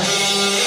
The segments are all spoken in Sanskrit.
Bye.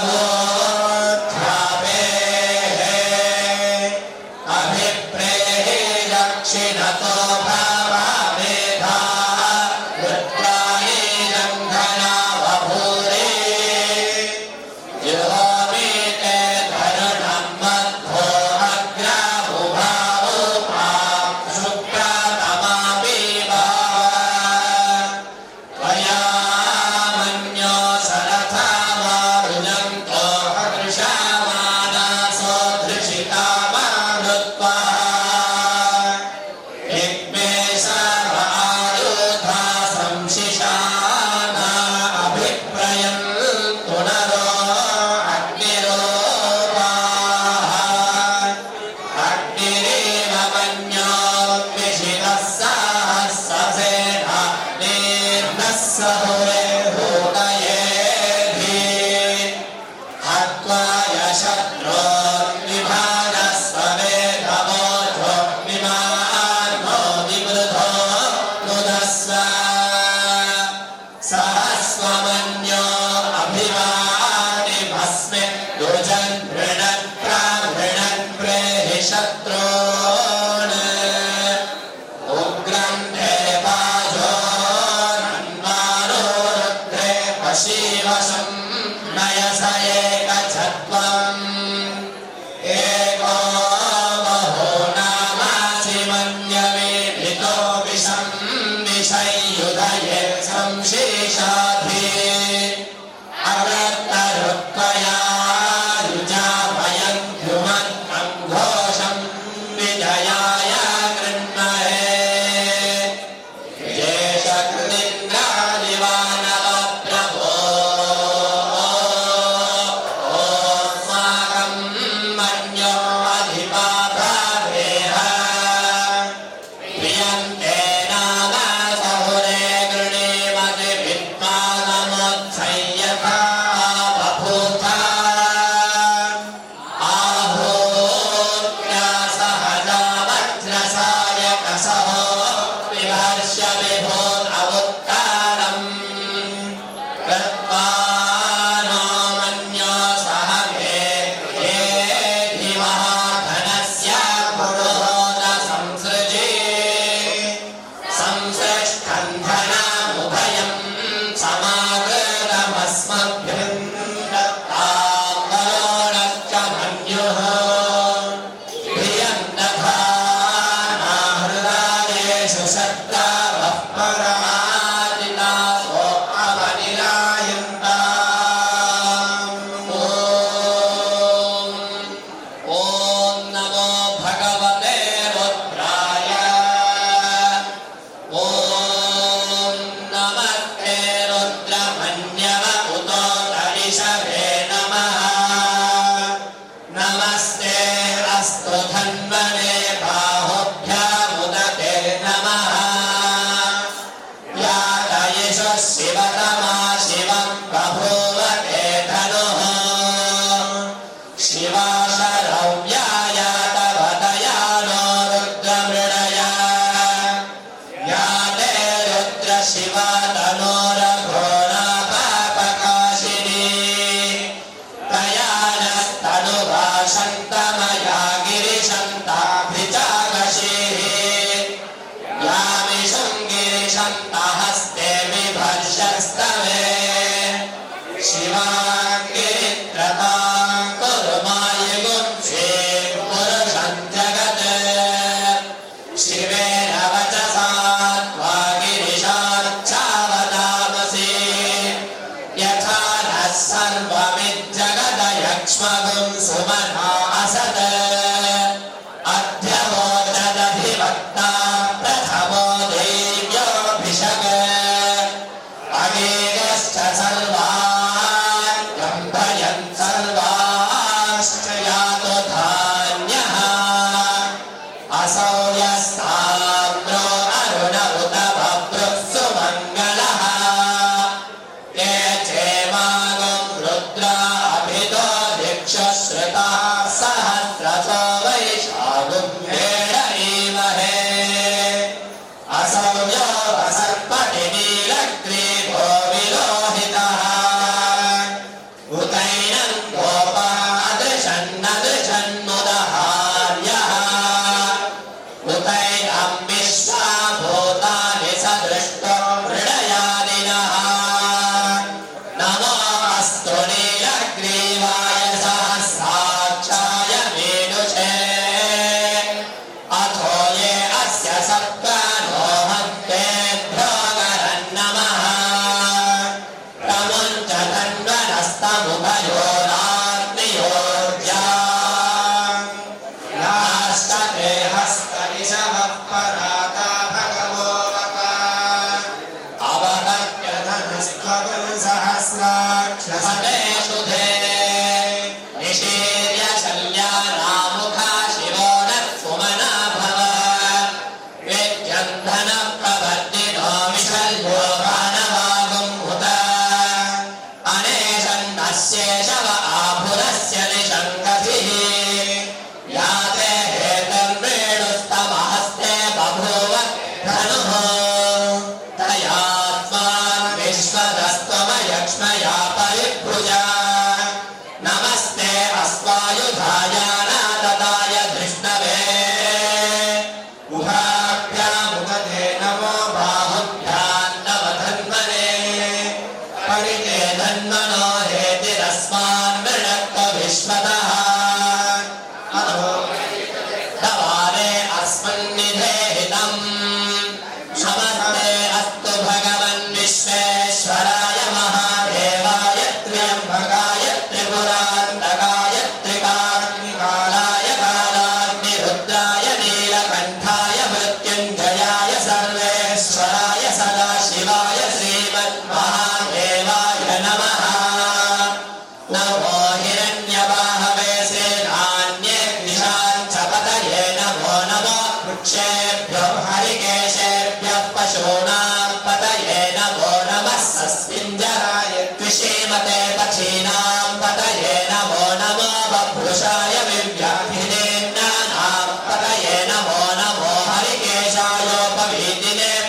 Allah.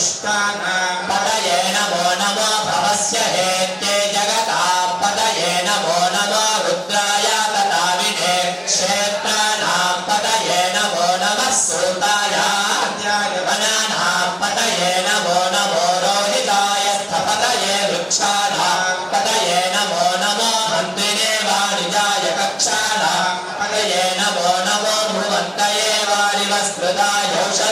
पदयेन नमो नमो भवस्य हेत्ये जगता पदयेन नमो नमो रुद्राय ततामिने क्षेत्राणां पदयेन नमो नमः श्रोतायागमनानां पदयेन मो नमो रोहिताय स्थपतये वृक्षाणां पदयेन नमो नमो मन्त्रिणे वाणिजाय कक्षाणां पदयेन नमो नमो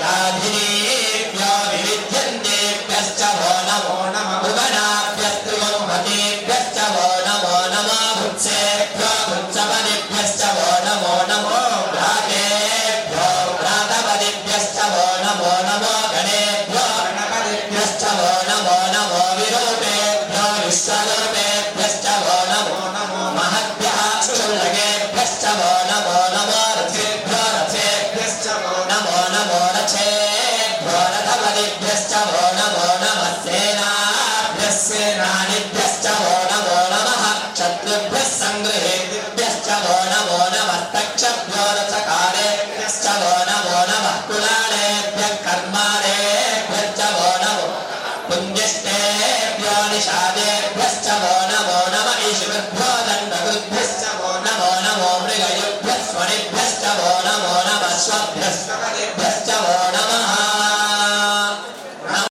व्याधिनेभ्य विविध्यन्तेभ्यश्च नमो मो नुगणाभ्यस्त्रो मदेभ्यश्च वन मोनव भुत्सेभ्य बृक्षपदेभ्यश्च वो नमो भ्रातेभ्यो भ्रातपदेभ्यश्च वौ न मो गणेभ्यो गणपदिभ्यश्च वौन नमो नमो विरूपे